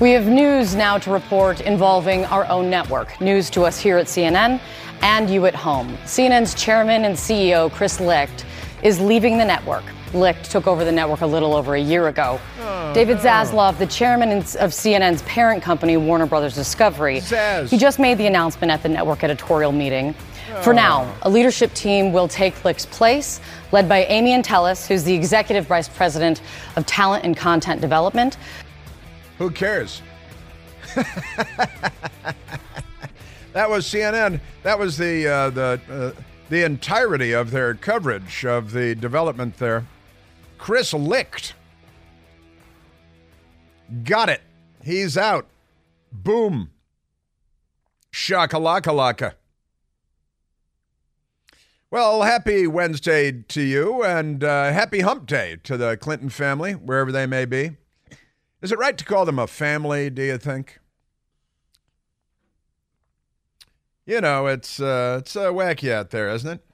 We have news now to report involving our own network. News to us here at CNN and you at home. CNN's chairman and CEO, Chris Licht, is leaving the network. Licht took over the network a little over a year ago. Oh, David. Zaslav, the chairman of CNN's parent company, Warner Brothers Discovery, Zaz. he just made the announcement at the network editorial meeting. Oh. For now, a leadership team will take Licht's place, led by Amy Entelis, who's the executive vice president of talent and content development. Who cares? that was CNN. That was the uh, the uh, the entirety of their coverage of the development there. Chris Licht. Got it. He's out. Boom. Shakalakalaka. Well, happy Wednesday to you and uh, happy hump day to the Clinton family, wherever they may be. Is it right to call them a family, do you think? You know, it's uh, it's uh, wacky out there, isn't it?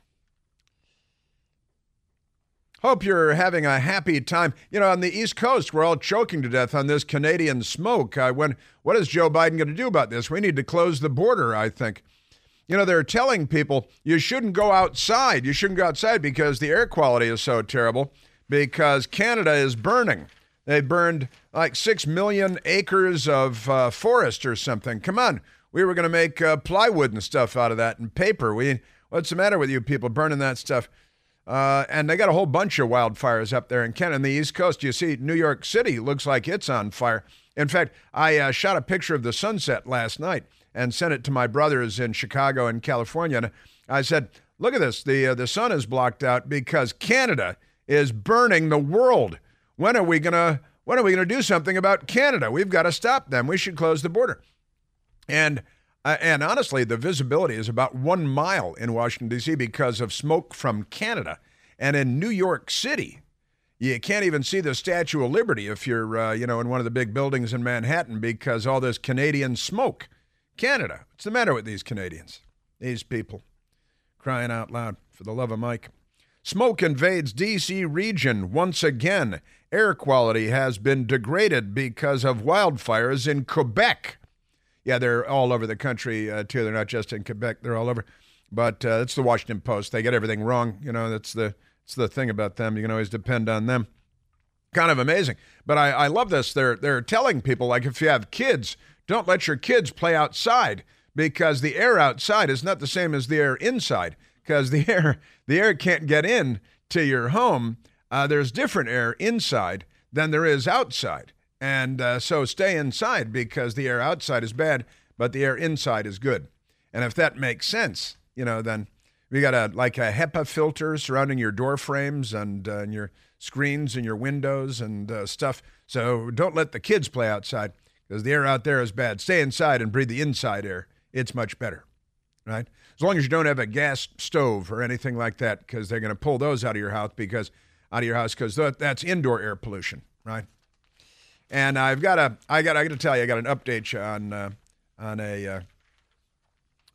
Hope you're having a happy time. You know, on the East Coast, we're all choking to death on this Canadian smoke. When what is Joe Biden going to do about this? We need to close the border. I think. You know, they're telling people you shouldn't go outside. You shouldn't go outside because the air quality is so terrible. Because Canada is burning. They burned like six million acres of uh, forest or something. Come on, we were going to make uh, plywood and stuff out of that and paper. We, what's the matter with you people burning that stuff? Uh, and they got a whole bunch of wildfires up there in Canada, the East Coast. You see, New York City looks like it's on fire. In fact, I uh, shot a picture of the sunset last night and sent it to my brothers in Chicago and California. And I said, "Look at this. The uh, the sun is blocked out because Canada is burning the world." When are we gonna when are we gonna do something about Canada? We've got to stop them. We should close the border. And uh, and honestly, the visibility is about one mile in Washington D.C. because of smoke from Canada. And in New York City, you can't even see the Statue of Liberty if you're uh, you know in one of the big buildings in Manhattan because all this Canadian smoke. Canada, what's the matter with these Canadians? These people crying out loud for the love of Mike. Smoke invades D.C. region once again. Air quality has been degraded because of wildfires in Quebec. Yeah, they're all over the country uh, too. They're not just in Quebec; they're all over. But uh, it's the Washington Post. They get everything wrong. You know, that's the it's the thing about them. You can always depend on them. Kind of amazing. But I, I love this. They're they're telling people like if you have kids, don't let your kids play outside because the air outside is not the same as the air inside because the air the air can't get in to your home. Uh, there's different air inside than there is outside, and uh, so stay inside because the air outside is bad, but the air inside is good. And if that makes sense, you know, then we got a like a HEPA filter surrounding your door frames and, uh, and your screens and your windows and uh, stuff. So don't let the kids play outside because the air out there is bad. Stay inside and breathe the inside air. It's much better, right? as long as you don't have a gas stove or anything like that, because they're going to pull those out of your house because out of your house because that's indoor air pollution, right? And I've got a, I got, I got to tell you, I got an update on uh, on a, uh,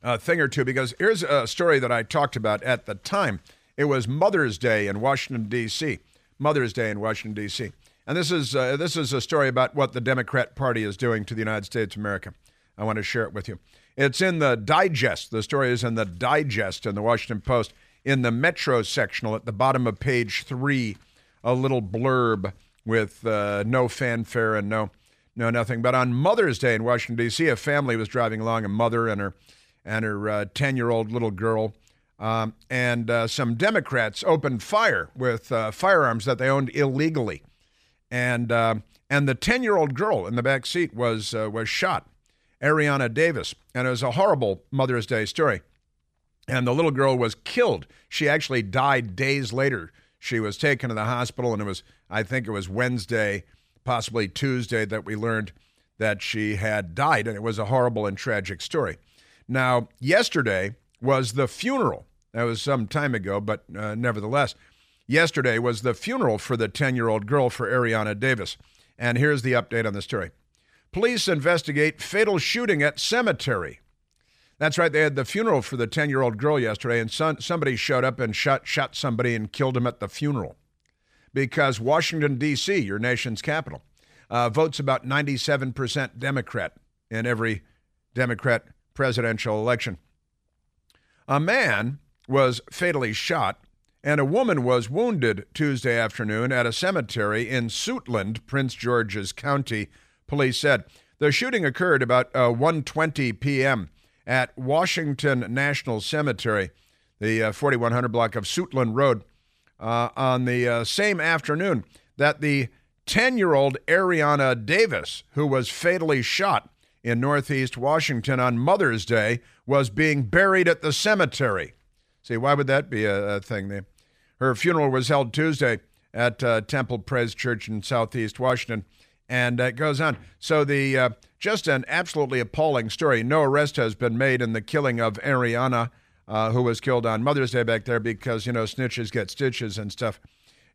a thing or two because here's a story that I talked about at the time. It was Mother's Day in Washington D.C. Mother's Day in Washington D.C. And this is uh, this is a story about what the Democrat Party is doing to the United States of America. I want to share it with you. It's in the digest. The story is in the digest in the Washington Post in the Metro sectional at the bottom of page three, a little blurb with uh, no fanfare and no, no nothing. But on Mother's Day in Washington D.C., a family was driving along, a mother and her and her uh, year old little girl, um, and uh, some Democrats opened fire with uh, firearms that they owned illegally, and uh, and the ten year old girl in the back seat was uh, was shot. Ariana Davis. And it was a horrible Mother's Day story. And the little girl was killed. She actually died days later. She was taken to the hospital, and it was, I think it was Wednesday, possibly Tuesday, that we learned that she had died, and it was a horrible and tragic story. Now, yesterday was the funeral. That was some time ago, but uh, nevertheless, yesterday was the funeral for the 10 year old girl for Ariana Davis. And here's the update on the story Police investigate fatal shooting at cemetery. That's right. They had the funeral for the 10 year old girl yesterday, and son, somebody showed up and shot, shot somebody and killed him at the funeral. Because Washington, D.C., your nation's capital, uh, votes about 97% Democrat in every Democrat presidential election. A man was fatally shot, and a woman was wounded Tuesday afternoon at a cemetery in Suitland, Prince George's County. Police said the shooting occurred about uh, 1:20 p.m. at Washington National Cemetery, the uh, 4100 block of Suitland Road, uh, on the uh, same afternoon that the 10-year-old Ariana Davis, who was fatally shot in Northeast Washington on Mother's Day, was being buried at the cemetery. See, why would that be a, a thing? Her funeral was held Tuesday at uh, Temple Pres Church in Southeast Washington, and it goes on. So the uh, just an absolutely appalling story. No arrest has been made in the killing of Ariana, uh, who was killed on Mother's Day back there because you know snitches get stitches and stuff.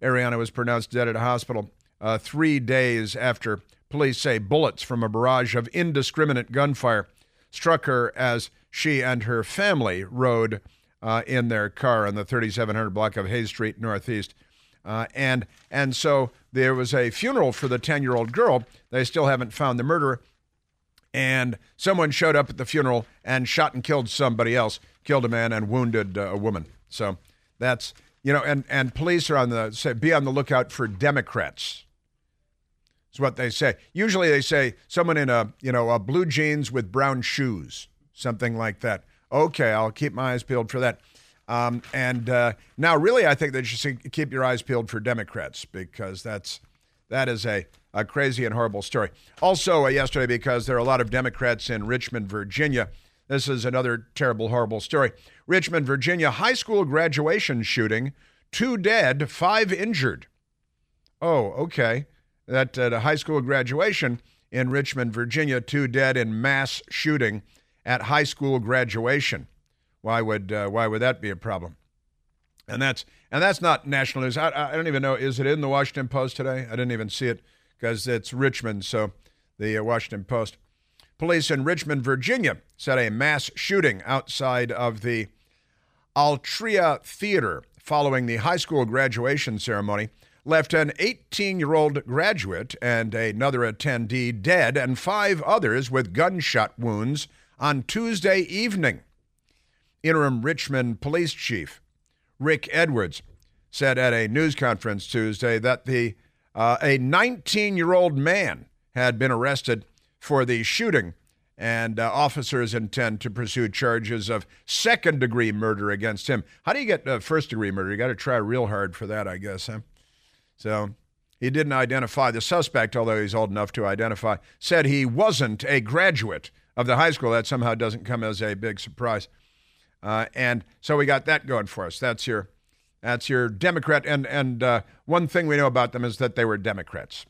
Ariana was pronounced dead at a hospital uh, three days after police say bullets from a barrage of indiscriminate gunfire struck her as she and her family rode uh, in their car on the 3700 block of Hayes Street Northeast. Uh, and and so there was a funeral for the 10 year old girl. They still haven't found the murderer. And someone showed up at the funeral and shot and killed somebody else, killed a man and wounded uh, a woman. So that's you know, and and police are on the say be on the lookout for Democrats. Is what they say. Usually they say someone in a you know a blue jeans with brown shoes, something like that. Okay, I'll keep my eyes peeled for that. Um, and uh, now, really, I think that you should keep your eyes peeled for Democrats because that's that is a, a crazy and horrible story. Also, uh, yesterday, because there are a lot of Democrats in Richmond, Virginia. This is another terrible, horrible story. Richmond, Virginia, high school graduation shooting, two dead, five injured. Oh, okay. That at a high school graduation in Richmond, Virginia, two dead in mass shooting at high school graduation. Why would uh, why would that be a problem? And that's and that's not national news. I, I don't even know is it in the Washington Post today? I didn't even see it because it's Richmond, so the uh, Washington Post. Police in Richmond, Virginia, said a mass shooting outside of the Altria Theater following the high school graduation ceremony left an 18 year old graduate and another attendee dead and five others with gunshot wounds on Tuesday evening. Interim Richmond Police Chief Rick Edwards said at a news conference Tuesday that the uh, a 19 year old man had been arrested for the shooting, and uh, officers intend to pursue charges of second degree murder against him. How do you get uh, first degree murder? You got to try real hard for that, I guess. Huh? So he didn't identify the suspect, although he's old enough to identify. Said he wasn't a graduate of the high school. That somehow doesn't come as a big surprise. Uh, and so we got that going for us. That's your that's your Democrat. And and uh, one thing we know about them is that they were Democrats.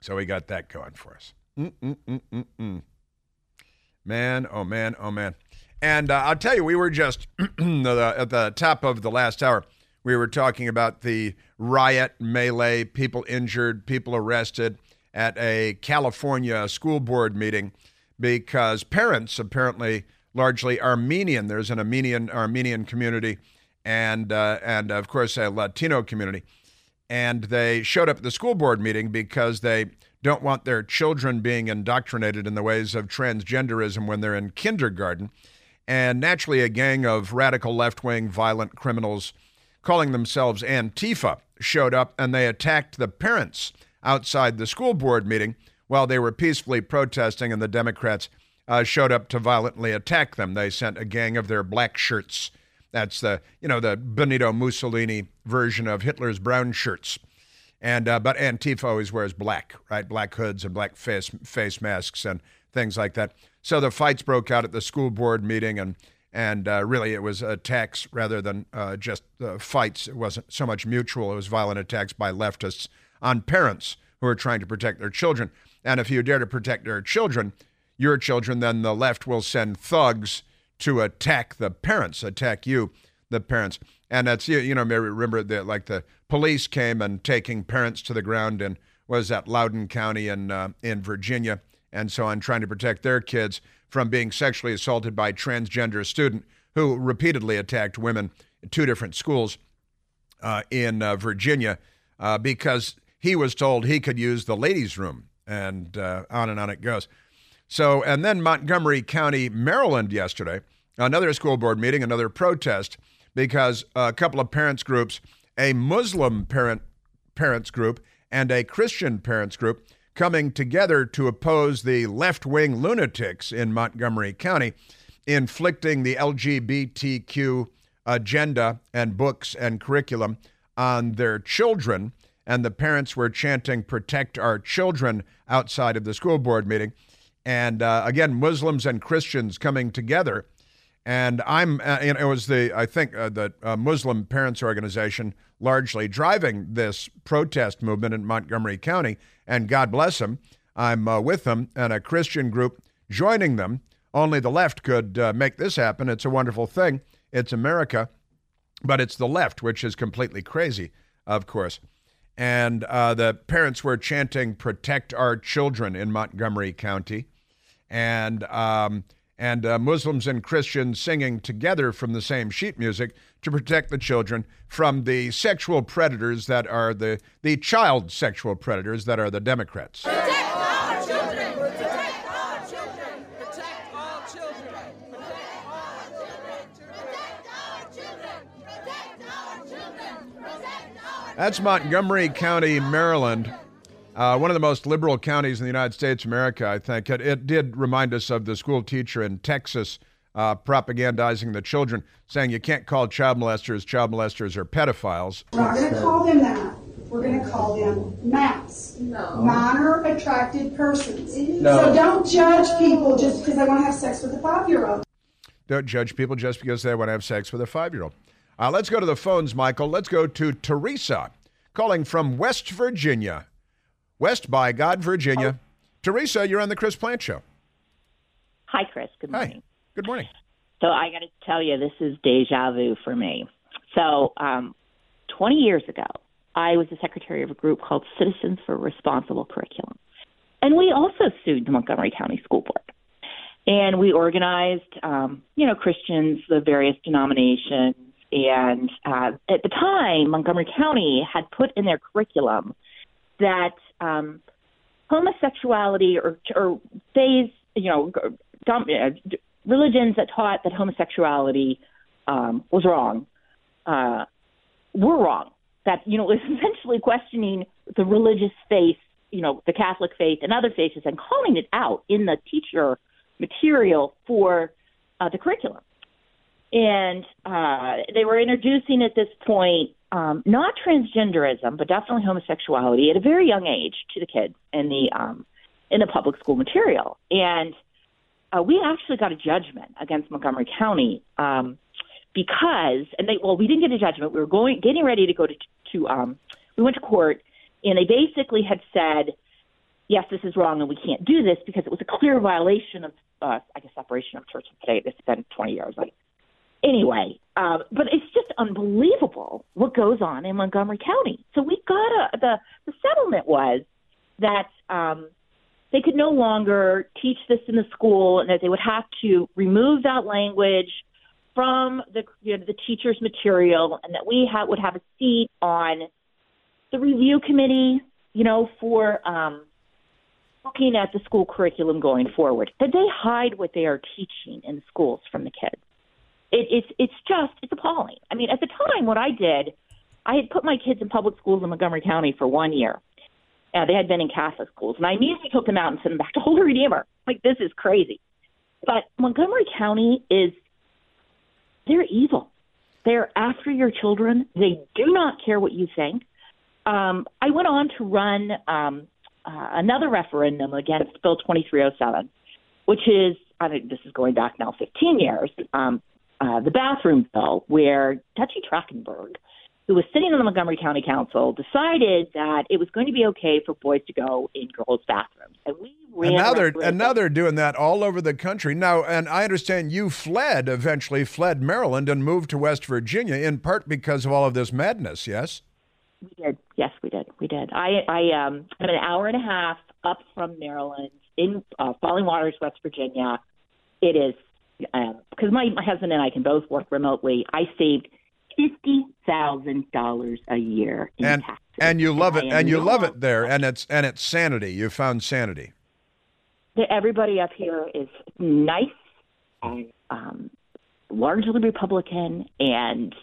So we got that going for us. Mm-mm-mm-mm-mm. Man, oh man, oh man. And uh, I'll tell you, we were just at the top of the last hour. We were talking about the riot, melee, people injured, people arrested at a California school board meeting because parents apparently largely Armenian. There's an Armenian Armenian community, and uh, and of course a Latino community, and they showed up at the school board meeting because they don't want their children being indoctrinated in the ways of transgenderism when they're in kindergarten. And naturally, a gang of radical left wing violent criminals calling themselves Antifa showed up and they attacked the parents outside the school board meeting while they were peacefully protesting, and the Democrats uh, showed up to violently attack them. They sent a gang of their black shirts. That's the you know the Benito Mussolini version of Hitler's brown shirts. And uh, but Antifa always wears black, right? Black hoods and black face face masks and things like that. So the fights broke out at the school board meeting, and And uh, really, it was attacks rather than uh, just uh, fights. It wasn't so much mutual, it was violent attacks by leftists on parents who are trying to protect their children. And if you dare to protect their children, your children, then the left will send thugs to attack the parents, attack you, the parents. And that's, you know, remember that like the police came and taking parents to the ground in, was that Loudoun County in, uh, in Virginia and so on, trying to protect their kids from being sexually assaulted by a transgender student who repeatedly attacked women in two different schools uh, in uh, Virginia uh, because he was told he could use the ladies' room, and uh, on and on it goes. So, and then Montgomery County, Maryland, yesterday, another school board meeting, another protest because a couple of parents groups, a Muslim parent parents group and a Christian parents group, coming together to oppose the left wing lunatics in Montgomery County, inflicting the LGBTQ agenda and books and curriculum on their children. And the parents were chanting, Protect our children, outside of the school board meeting. And uh, again, Muslims and Christians coming together. And I'm, uh, you know, it was the, I think, uh, the uh, Muslim Parents Organization largely driving this protest movement in Montgomery County and God bless them. I'm uh, with them and a Christian group joining them. Only the left could uh, make this happen. It's a wonderful thing. It's America, but it's the left, which is completely crazy, of course. And uh, the parents were chanting, Protect our children in Montgomery County. And um, and uh, Muslims and Christians singing together from the same sheet music to protect the children from the sexual predators that are the, the child sexual predators that are the Democrats. Protect our children! Protect our children! Protect our children! Protect our children! Protect our children! Protect our That's Montgomery County, Maryland. Uh, one of the most liberal counties in the United States of America, I think. It, it did remind us of the school teacher in Texas uh, propagandizing the children, saying you can't call child molesters child molesters or pedophiles. We're not going to call them that. We're going to call them MAPs, no. minor attracted persons. No. So don't judge people just because they want to have sex with a five year old. Don't judge people just because they want to have sex with a five year old. Uh, let's go to the phones, Michael. Let's go to Teresa, calling from West Virginia. West by God, Virginia. Oh. Teresa, you're on the Chris Plante Show. Hi, Chris. Good morning. Hi. Good morning. So I got to tell you, this is deja vu for me. So, um, 20 years ago, I was the secretary of a group called Citizens for Responsible Curriculum. And we also sued the Montgomery County School Board. And we organized, um, you know, Christians, the various denominations. And uh, at the time, Montgomery County had put in their curriculum that um, homosexuality or or phase, you know, dom- uh, religions that taught that homosexuality um, was wrong uh, were wrong. That you know was essentially questioning the religious faith, you know, the Catholic faith and other faiths, and calling it out in the teacher material for uh, the curriculum. And uh, they were introducing at this point um, not transgenderism, but definitely homosexuality at a very young age to the kids in the um, in the public school material. And uh, we actually got a judgment against Montgomery County um, because, and they well, we didn't get a judgment. We were going getting ready to go to to um, we went to court, and they basically had said, yes, this is wrong, and we can't do this because it was a clear violation of, uh, I guess, separation of church and state. It's been 20 years. Like, anyway, uh, but it's just unbelievable what goes on in Montgomery County. So we got a the the settlement was that um, they could no longer teach this in the school, and that they would have to remove that language from the you know, the teacher's material, and that we ha- would have a seat on the review committee, you know, for um, looking at the school curriculum going forward. That they hide what they are teaching in schools from the kids it, it's it's just it's appalling. I mean, at the time, what I did, I had put my kids in public schools in Montgomery County for one year. Uh, they had been in Catholic schools, and I immediately took them out and sent them back to Holy Redeemer. Like this is crazy. But Montgomery County is they're evil. They're after your children. They do not care what you think. Um, I went on to run um, uh, another referendum against Bill 2307, which is I think this is going back now 15 years. Um, uh, the bathroom bill, where Duchy Trachtenberg, who was sitting on the Montgomery County Council, decided that it was going to be okay for boys to go in girls' bathrooms, and we ran. And now they're and now they're doing that all over the country now. And I understand you fled eventually, fled Maryland and moved to West Virginia in part because of all of this madness. Yes. We did. Yes, we did. We did. I, I um, I'm an hour and a half up from Maryland in uh, Falling Waters, West Virginia. It is because my, my husband and I can both work remotely. I saved fifty thousand dollars a year in and taxes, and you love it and you no love it there and it's and it's sanity you found sanity everybody up here is nice and um, largely Republican, and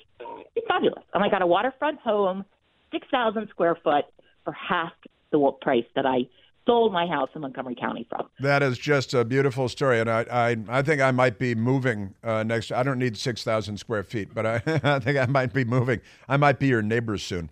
it's fabulous. And I got a waterfront home, six thousand square foot, for half the price that I sold my house in Montgomery County from. that is just a beautiful story and i i, I think i might be moving uh, next i don't need 6000 square feet but I, I think i might be moving. I might be your neighbor soon.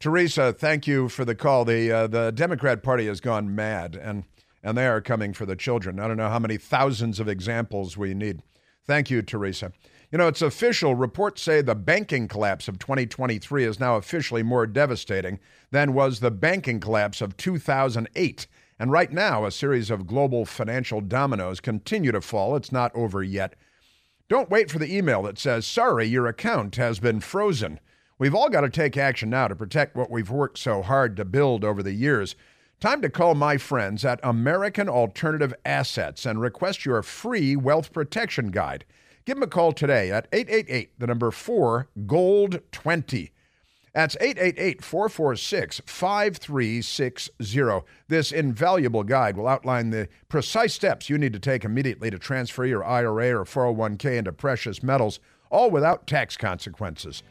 Teresa thank you for the call. The uh, the democrat party has gone mad and and they are coming for the children. I don't know how many thousands of examples we need. Thank you teresa you know, it's official. Reports say the banking collapse of 2023 is now officially more devastating than was the banking collapse of 2008. And right now, a series of global financial dominoes continue to fall. It's not over yet. Don't wait for the email that says, sorry, your account has been frozen. We've all got to take action now to protect what we've worked so hard to build over the years. Time to call my friends at American Alternative Assets and request your free wealth protection guide. Give them a call today at 888, the number 4, GOLD 20. That's 888 446 5360. This invaluable guide will outline the precise steps you need to take immediately to transfer your IRA or 401k into precious metals, all without tax consequences.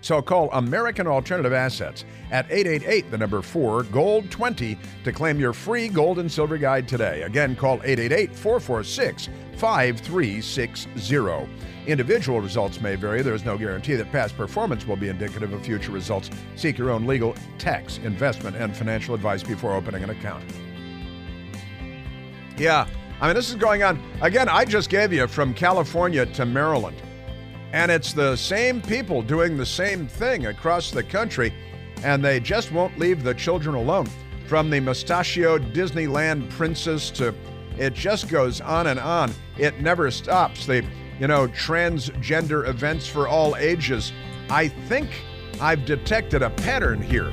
So call American Alternative Assets at 888 the number 4 gold 20 to claim your free gold and silver guide today. Again, call 888-446 5360. Individual results may vary. There is no guarantee that past performance will be indicative of future results. Seek your own legal, tax, investment, and financial advice before opening an account. Yeah, I mean, this is going on. Again, I just gave you from California to Maryland. And it's the same people doing the same thing across the country, and they just won't leave the children alone. From the mustachioed Disneyland princess to it just goes on and on. It never stops. The, you know, transgender events for all ages. I think I've detected a pattern here.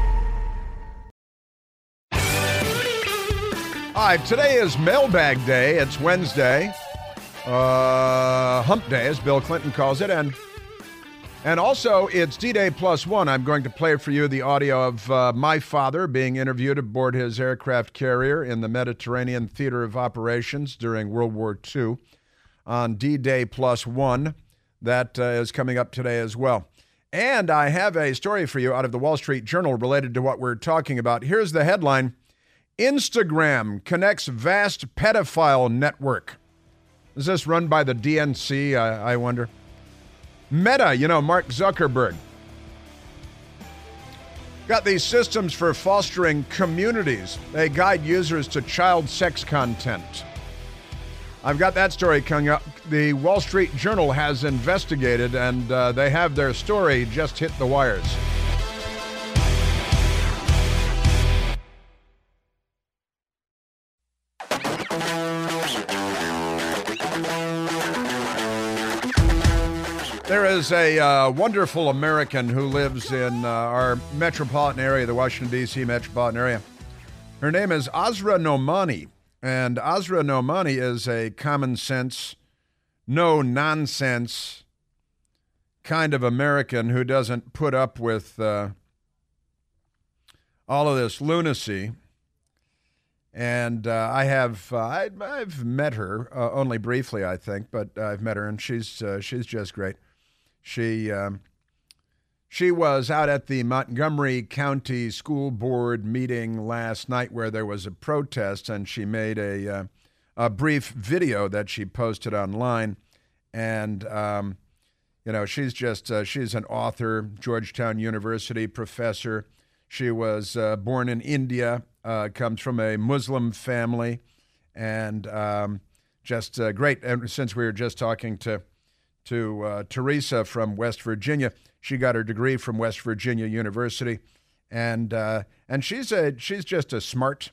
Right, today is Mailbag Day. It's Wednesday. Uh, hump Day, as Bill Clinton calls it. And and also, it's D Day plus one. I'm going to play for you the audio of uh, my father being interviewed aboard his aircraft carrier in the Mediterranean Theater of Operations during World War II on D Day plus one. That uh, is coming up today as well. And I have a story for you out of the Wall Street Journal related to what we're talking about. Here's the headline Instagram connects vast pedophile network. Is this run by the DNC? I, I wonder. Meta, you know, Mark Zuckerberg. Got these systems for fostering communities. They guide users to child sex content. I've got that story coming up. The Wall Street Journal has investigated, and uh, they have their story just hit the wires. Is a uh, wonderful American who lives in uh, our metropolitan area, the Washington, D.C. metropolitan area. Her name is Asra Nomani. And Asra Nomani is a common sense, no nonsense kind of American who doesn't put up with uh, all of this lunacy. And uh, I have uh, I, I've met her uh, only briefly, I think, but I've met her, and she's she's just great. She um, she was out at the Montgomery County School Board meeting last night, where there was a protest, and she made a uh, a brief video that she posted online, and um, you know she's just uh, she's an author, Georgetown University professor. She was born in India uh, comes from a Muslim family, and um, just uh, great. And since we were just talking to to uh, Teresa from West Virginia, she got her degree from West Virginia University, and uh, and she's a she's just a smart,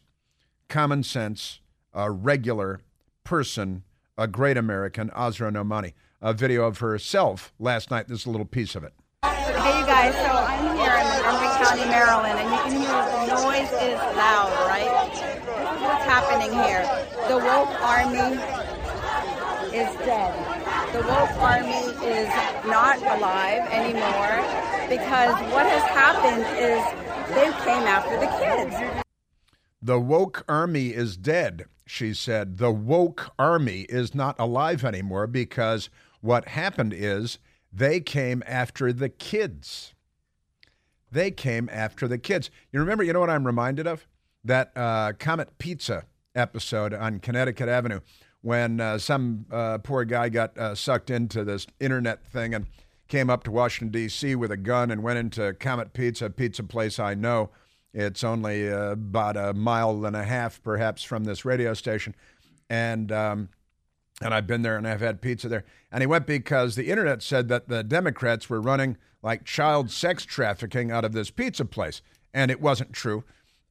common sense, a regular person, a great American, Asra Nomani. A video of herself last night. This is a little piece of it. Hey you guys, so I'm here in Montgomery County, Maryland, and you can hear the noise is loud, right? What's happening here? The woke army is dead. The woke army is not alive anymore because what has happened is they came after the kids. The woke army is dead, she said. The woke army is not alive anymore because what happened is they came after the kids. They came after the kids. You remember, you know what I'm reminded of? That uh, Comet Pizza episode on Connecticut Avenue when uh, some uh, poor guy got uh, sucked into this internet thing and came up to Washington, D.C. with a gun and went into Comet Pizza, a pizza place I know. It's only uh, about a mile and a half, perhaps, from this radio station. And um, and I've been there and I've had pizza there. And he went because the internet said that the Democrats were running like child sex trafficking out of this pizza place. And it wasn't true.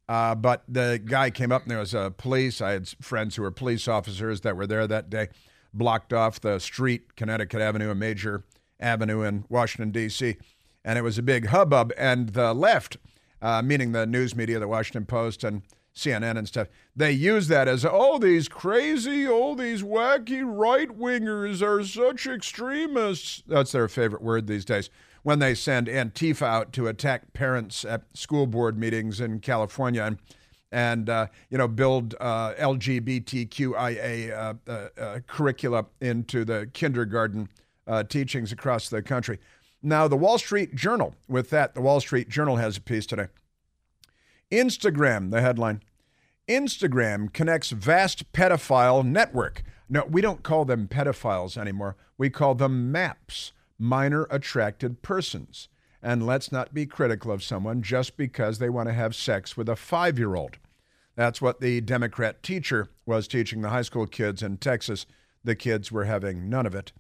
Uh, but the guy came up and there was a police. I had friends who were police officers that were there that day, blocked off the street, Connecticut Avenue, a major avenue in Washington, D.C. And it was a big hubbub. And the left, uh, meaning the news media, the Washington Post, and CNN and stuff, they use that as, oh, these crazy, oh, these wacky right wingers are such extremists. That's their favorite word these days. When they send Antifa out to attack parents at school board meetings in California and, and uh, you know, build uh, LGBTQIA uh, uh, uh, curricula into the kindergarten uh, teachings across the country. Now, the Wall Street Journal, with that, the Wall Street Journal has a piece today. Instagram, the headline Instagram connects vast pedophile network. No, we don't call them pedophiles anymore. We call them MAPS, minor attracted persons. And let's not be critical of someone just because they want to have sex with a five year old. That's what the Democrat teacher was teaching the high school kids in Texas. The kids were having none of it.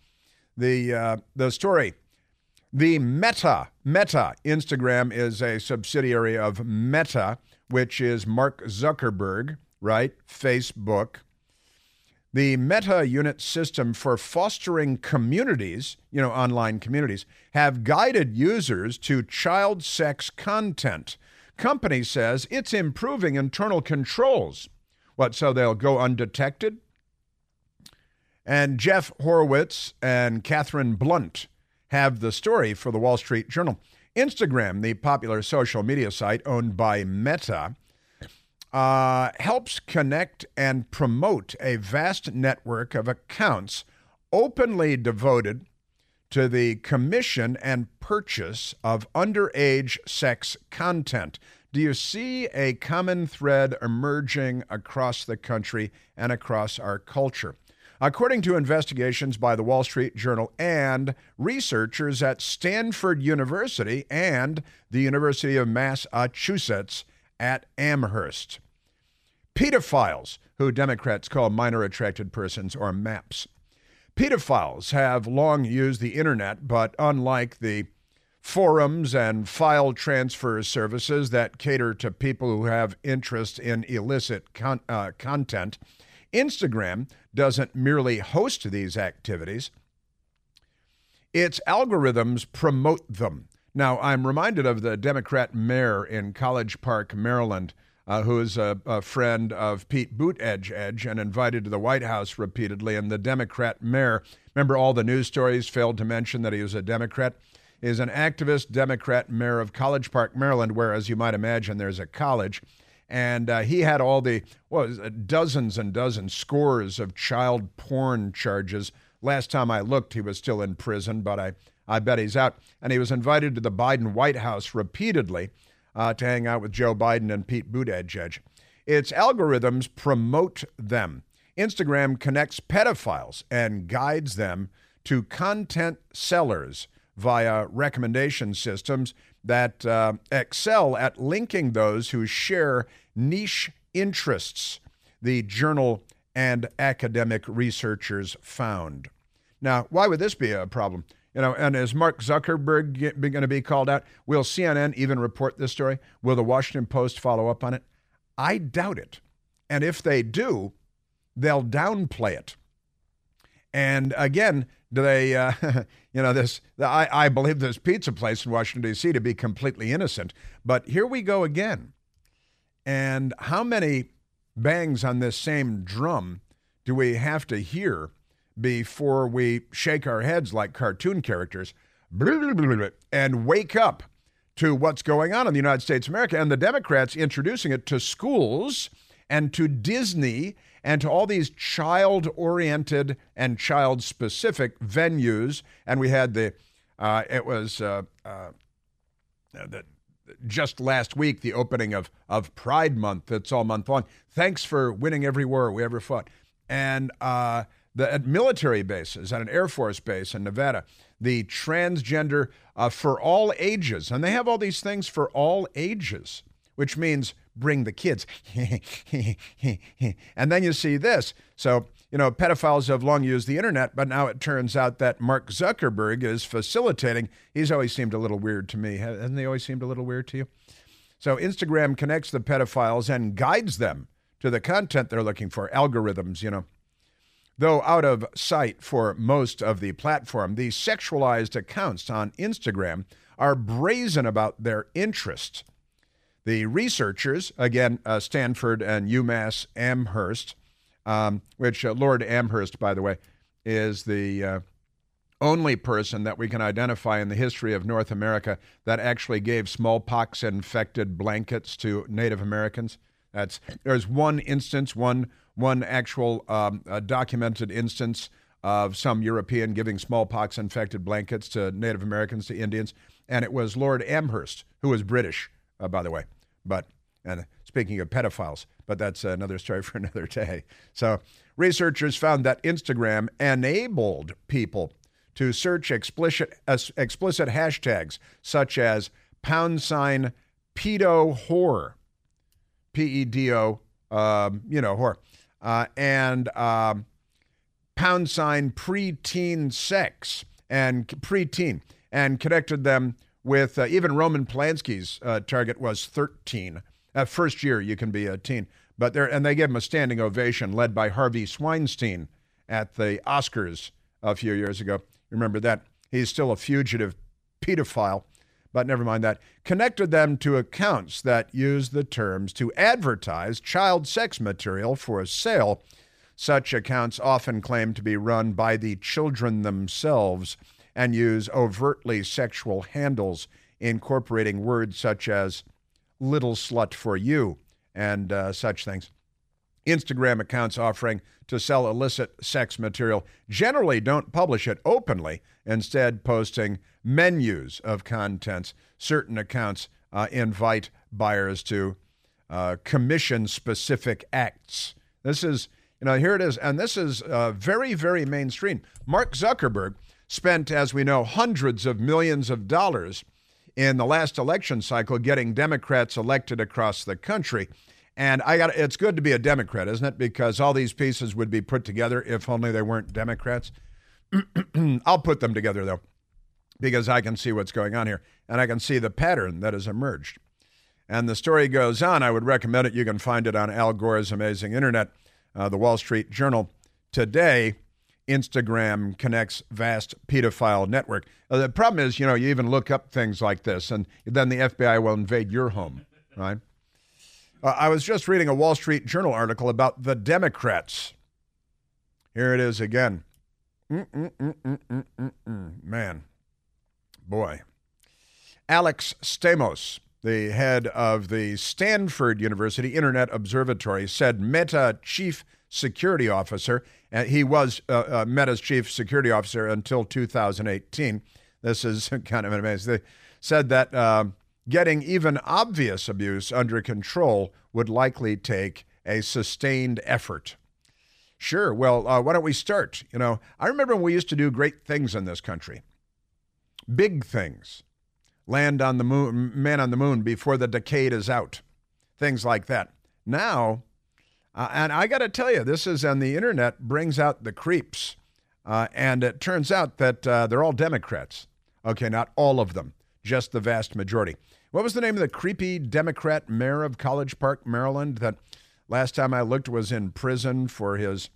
The, uh, the story the Meta, Meta, Instagram is a subsidiary of Meta, which is Mark Zuckerberg, right? Facebook. The Meta Unit system for fostering communities, you know, online communities, have guided users to child sex content. Company says it's improving internal controls. What, so they'll go undetected? And Jeff Horowitz and Katherine Blunt have the story for the Wall Street Journal. Instagram, the popular social media site owned by Meta, uh, helps connect and promote a vast network of accounts openly devoted to the commission and purchase of underage sex content. Do you see a common thread emerging across the country and across our culture? According to investigations by the Wall Street Journal and researchers at Stanford University and the University of Massachusetts at Amherst. Pedophiles, who Democrats call minor attracted persons or MAPS. Pedophiles have long used the internet, but unlike the forums and file transfer services that cater to people who have interest in illicit con- uh, content, Instagram doesn't merely host these activities, Its algorithms promote them. Now, I'm reminded of the Democrat mayor in College Park, Maryland, uh, who is a, a, friend of Pete Buttigieg and invited to the White House repeatedly. And the Democrat mayor, remember all the news stories failed to mention that he was a Democrat, is an activist Democrat mayor of College Park, Maryland, where, as you might imagine, there's a college. And uh, he had all the, well, dozens and dozens, scores of child porn charges. Last time I looked, he was still in prison, but I, I bet he's out. And he was invited to the Biden White House repeatedly uh, to hang out with Joe Biden and Pete Buttigieg. Its algorithms promote them. Instagram connects pedophiles and guides them to content sellers via recommendation systems that uh, excel at linking those who share niche interests, the journal and academic researchers found. Now, why would this be a problem? You know, and is Mark Zuckerberg going to be called out? Will CNN even report this story? Will the Washington Post follow up on it? I doubt it. And if they do, they'll downplay it. And again, do they, uh, you know, this, I, I believe this pizza place in Washington, D.C. to be completely innocent. But here we go again. And how many bangs on this same drum do we have to hear before we shake our heads like cartoon characters and wake up to what's going on in the United States of America and the Democrats introducing it to schools and to Disney and to all these child oriented and child specific venues. And we had the, uh, it was uh, uh, the, just last week, the opening of, of Pride Month. That's all month long. Thanks for winning every war we ever fought. And uh, the, at military bases, at an Air Force base in Nevada, the transgender uh, for all ages. And they have all these things for all ages, which means bring the kids. and then you see this. So, you know, pedophiles have long used the internet, but now it turns out that Mark Zuckerberg is facilitating. He's always seemed a little weird to me. Hasn't he always seemed a little weird to you? So, Instagram connects the pedophiles and guides them to the content they're looking for, algorithms, you know. Though out of sight for most of the platform, the sexualized accounts on Instagram are brazen about their interests. The researchers, again, uh, Stanford and UMass Amherst, um, which uh, Lord Amherst, by the way, is the uh, only person that we can identify in the history of North America that actually gave smallpox infected blankets to Native Americans. That's there's one instance, one one actual um, documented instance of some European giving smallpox infected blankets to Native Americans, to Indians. And it was Lord Amherst, who was British, uh, by the way. But, and speaking of pedophiles, but that's another story for another day. So, researchers found that Instagram enabled people to search explicit, uh, explicit hashtags such as pound sign pedo whore, P E D O, um, you know, whore uh, and um, pound sign preteen sex and preteen and connected them with uh, even Roman Polanski's uh, target was 13. Uh, first year you can be a teen, but there and they gave him a standing ovation led by Harvey Weinstein at the Oscars a few years ago. Remember that he's still a fugitive pedophile but never mind that, connected them to accounts that use the terms to advertise child sex material for sale. Such accounts often claim to be run by the children themselves and use overtly sexual handles, incorporating words such as little slut for you and uh, such things. Instagram accounts offering to sell illicit sex material generally don't publish it openly, instead, posting menus of contents. Certain accounts uh, invite buyers to uh, commission specific acts. This is, you know, here it is. And this is uh, very, very mainstream. Mark Zuckerberg spent, as we know, hundreds of millions of dollars in the last election cycle getting Democrats elected across the country. And I got it's good to be a Democrat, isn't it? Because all these pieces would be put together if only they weren't Democrats. I'll put them together though, because I can see what's going on here and I can see the pattern that has emerged. And the story goes on. I would recommend it. You can find it on Al Gore's amazing internet, uh, the Wall Street Journal. Today, Instagram connects vast pedophile network. Uh, the problem is, you know, you even look up things like this, and then the FBI will invade your home, right? Uh, I was just reading a Wall Street Journal article about the Democrats. Here it is again. Mm-mm-mm-mm-mm-mm. Man, boy. Alex Stamos, the head of the Stanford University Internet Observatory, said Meta chief security officer, and he was uh, uh, Meta's chief security officer until 2018. This is kind of amazing. They said that uh, getting even obvious abuse under control would likely take a sustained effort. Sure. Well, uh, why don't we start? You know, I remember when we used to do great things in this country, big things, land on the moon, man on the moon before the decade is out, things like that. Now, uh, and I got to tell you, this is on the internet brings out the creeps, uh, and it turns out that uh, they're all Democrats. Okay, not all of them, just the vast majority. What was the name of the creepy Democrat mayor of College Park, Maryland, that last time I looked was in prison for his.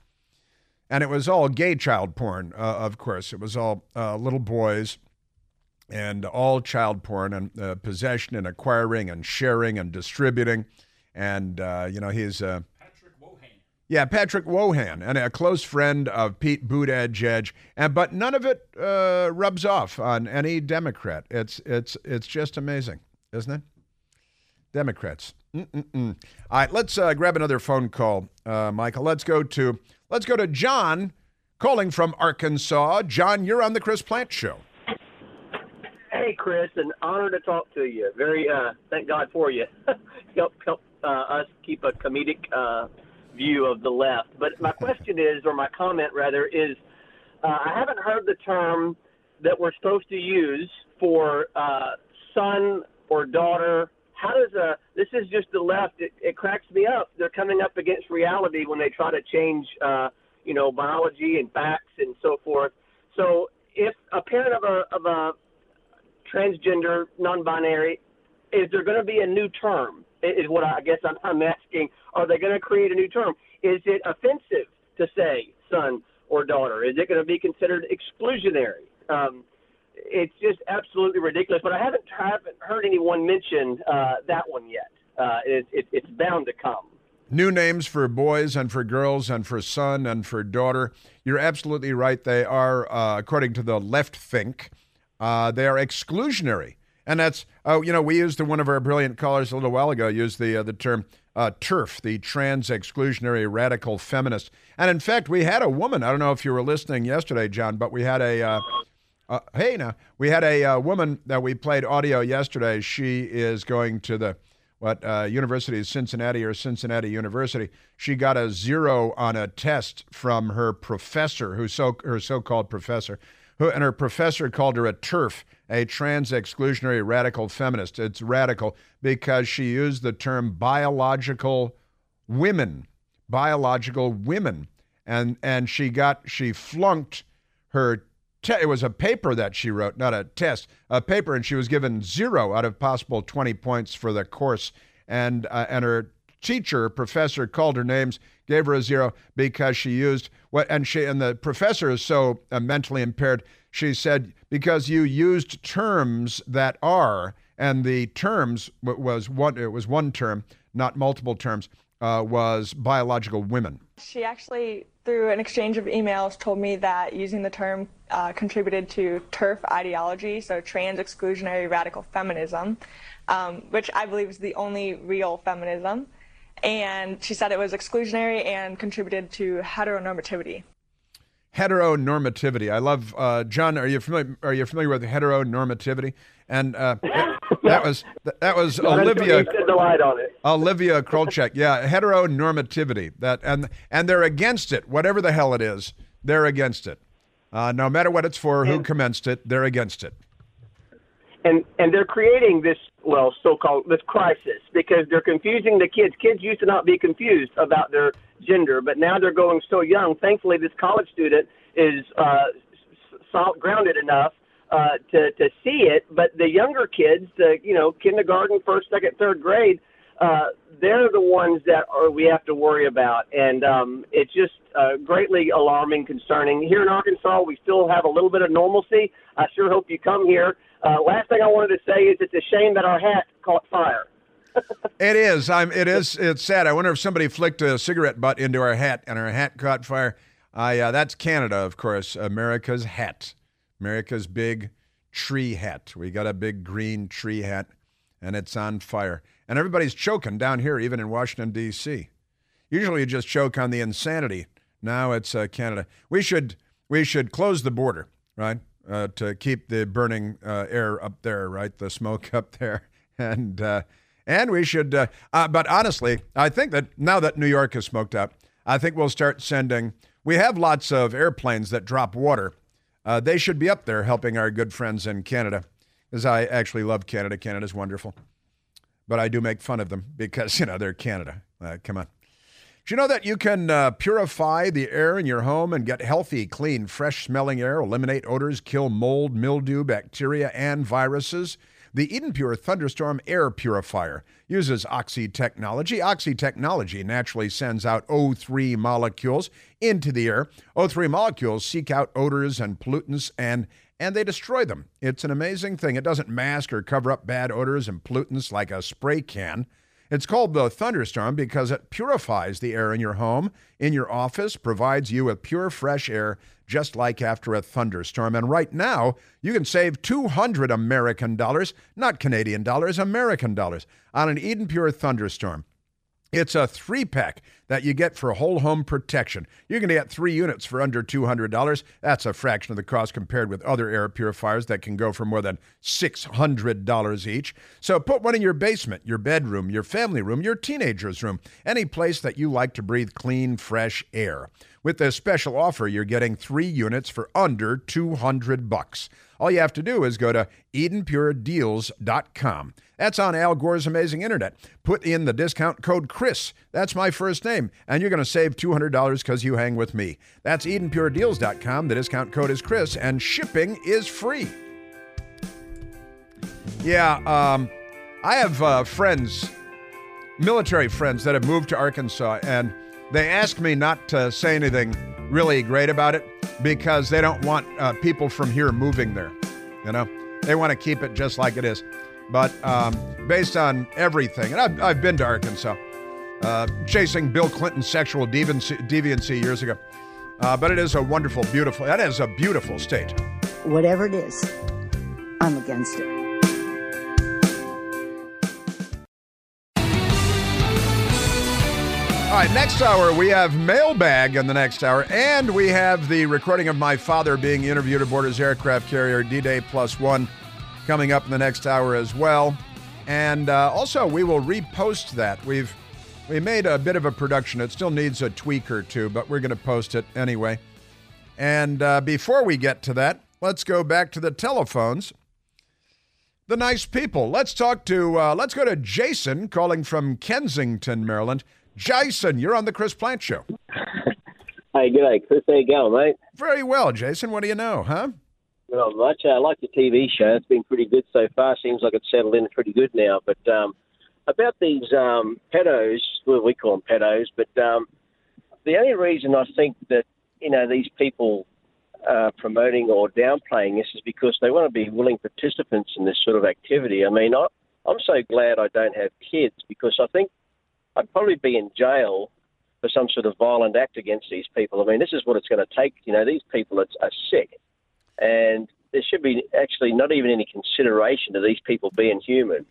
And it was all gay child porn, uh, of course. It was all uh, little boys and all child porn and uh, possession and acquiring and sharing and distributing. And, uh, you know, he's. Uh, Patrick Wahan. yeah, Patrick Wojahn, and a close friend of Pete Buttigieg, and but none of it uh, rubs off on any Democrat. It's it's it's just amazing, isn't it? Democrats. Mm-mm-mm. All right, let's uh, grab another phone call, uh, Michael. Let's go to let's go to John, calling from Arkansas. John, you're on the Chris Plante Show. Hey, Chris, an honor to talk to you. Very, uh, thank God for you. help help uh, us keep a comedic uh, view of the left. But my question is, or my comment rather, is uh, I haven't heard the term that we're supposed to use for son or daughter? How does a this is just the left. It, it cracks me up. They're coming up against reality when they try to change uh you know biology and facts and so forth. So if a parent of a of a transgender non-binary is there going to be a new term? Is what i guess i'm, I'm asking. Are they going to create a new term? Is it offensive to say son or daughter? Is it going to be considered exclusionary? Um it's just absolutely ridiculous. But I haven't haven't heard anyone mention uh, that one yet. Uh, it, it, it's bound to come. New names for boys and for girls and for son and for daughter. You're absolutely right. They are, uh, according to the left think, uh, they are exclusionary. And that's, oh, you know, we used the, one of our brilliant callers a little while ago used the uh, the term uh, TERF, the trans exclusionary radical feminist. And in fact, we had a woman. I don't know if you were listening yesterday, John, but we had a uh, uh, hey, now we had a uh, woman that we played audio yesterday. She is going to the what uh, University of Cincinnati or Cincinnati University. She got a zero on a test from her professor, who so her so-called professor, who and her professor called her a TERF, a trans exclusionary radical feminist. It's radical because she used the term biological women, biological women, and and she got she flunked her te- it was a paper that she wrote, not a test, a paper, and she was given zero out of possible 20 points for the course. And, uh, and her teacher, professor, called her names, gave her a zero because she used what, and she, and the professor is so uh, mentally impaired. She said, because you used terms that are, and the terms was one, it was one term, not multiple terms, uh, was biological women. She actually through an exchange of emails, told me that using the term uh, contributed to TERF ideology, so trans exclusionary radical feminism, um, which I believe is the only real feminism. And she said it was exclusionary and contributed to heteronormativity. Heteronormativity. I love uh, John. Are you familiar? Are you familiar with heteronormativity? And uh, that was that was Olivia. Olivia Krolczyk. Yeah, heteronormativity. That and and they're against it. Whatever the hell it is, they're against it. Uh, no matter what it's for, who commenced it, they're against it. And and they're creating this well so-called this crisis because they're confusing the kids. Kids used to not be confused about their gender, but now they're going so young. Thankfully, this college student is uh, solid, grounded enough uh, to to see it. But the younger kids, the you know kindergarten, first, second, third grade, uh, they're the ones that are, we have to worry about, and um, it's just uh, greatly alarming, concerning. Here in Arkansas, we still have a little bit of normalcy. I sure hope you come here. Uh, last thing I wanted to say is it's a shame that our hat caught fire. It is. I'm. It is. It's sad. I wonder if somebody flicked a cigarette butt into our hat and our hat caught fire. I. Uh, that's Canada, of course. America's hat. America's big tree hat. We got a big green tree hat, and it's on fire. And everybody's choking down here, even in Washington D.C. Usually, you just choke on the insanity. Now it's uh, Canada. We should. We should close the border, right? Uh, to keep the burning uh, air up there, right? The smoke up there, and uh, and we should, uh, uh, but honestly, I think that now that New York is smoked up, I think we'll start sending. We have lots of airplanes that drop water. Uh, they should be up there helping our good friends in Canada, because I actually love Canada. Canada's wonderful, but I do make fun of them because you know they're Canada. Uh, come on. Do you know that you can uh, purify the air in your home and get healthy, clean, fresh smelling air, eliminate odors, kill mold, mildew, bacteria, and viruses? The Eden Pure Thunderstorm Air Purifier uses Oxy technology. Oxy technology naturally sends out O3 molecules into the air. O3 molecules seek out odors and pollutants and and they destroy them. It's an amazing thing. It doesn't mask or cover up bad odors and pollutants like a spray can. It's called the thunderstorm because it purifies the air in your home, in your office, provides you with pure, fresh air, just like after a thunderstorm. And right now, you can save 200 American dollars, not Canadian dollars, American dollars, on an Eden Pure thunderstorm. It's a three pack that you get for whole home protection. You're going to get three units for under $200. That's a fraction of the cost compared with other air purifiers that can go for more than $600 each. So put one in your basement, your bedroom, your family room, your teenager's room, any place that you like to breathe clean, fresh air. With this special offer, you're getting three units for under 200 bucks. All you have to do is go to EdenPureDeals.com. That's on Al Gore's amazing internet. Put in the discount code Chris. That's my first name, and you're going to save $200 because you hang with me. That's EdenPureDeals.com. The discount code is Chris, and shipping is free. Yeah, um, I have uh, friends, military friends, that have moved to Arkansas, and they ask me not to say anything really great about it because they don't want uh, people from here moving there. You know, they want to keep it just like it is. But um, based on everything, and I've, I've been to Arkansas, uh, chasing Bill Clinton's sexual deviancy, deviancy years ago. Uh, but it is a wonderful, beautiful, that is a beautiful state. Whatever it is, I'm against it. All right, next hour we have mailbag in the next hour, and we have the recording of my father being interviewed aboard his aircraft carrier D Day Plus One coming up in the next hour as well. And uh, also, we will repost that. We've we made a bit of a production. It still needs a tweak or two, but we're going to post it anyway. And uh, before we get to that, let's go back to the telephones. The nice people. Let's talk to. Uh, let's go to Jason calling from Kensington, Maryland. Jason, you're on the Chris Plante Show. Hey, good day, Chris. How you going, mate? Very well, Jason. What do you know, huh? Not much. I like the TV show. It's been pretty good so far. Seems like it's settled in pretty good now. But um, about these um, pedos, well, we call them pedos, but um, the only reason I think that you know these people uh, promoting or downplaying this is because they want to be willing participants in this sort of activity. I mean, I, I'm so glad I don't have kids because I think I'd probably be in jail for some sort of violent act against these people. I mean, this is what it's going to take. You know, these people are, are sick, and there should be actually not even any consideration to these people being human.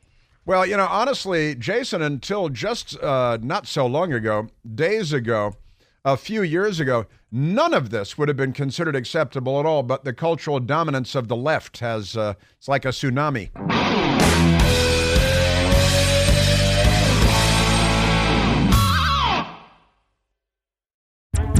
Well, you know, honestly, Jason, until just uh, not so long ago, days ago, a few years ago, none of this would have been considered acceptable at all. But the cultural dominance of the left has, uh, it's like a tsunami.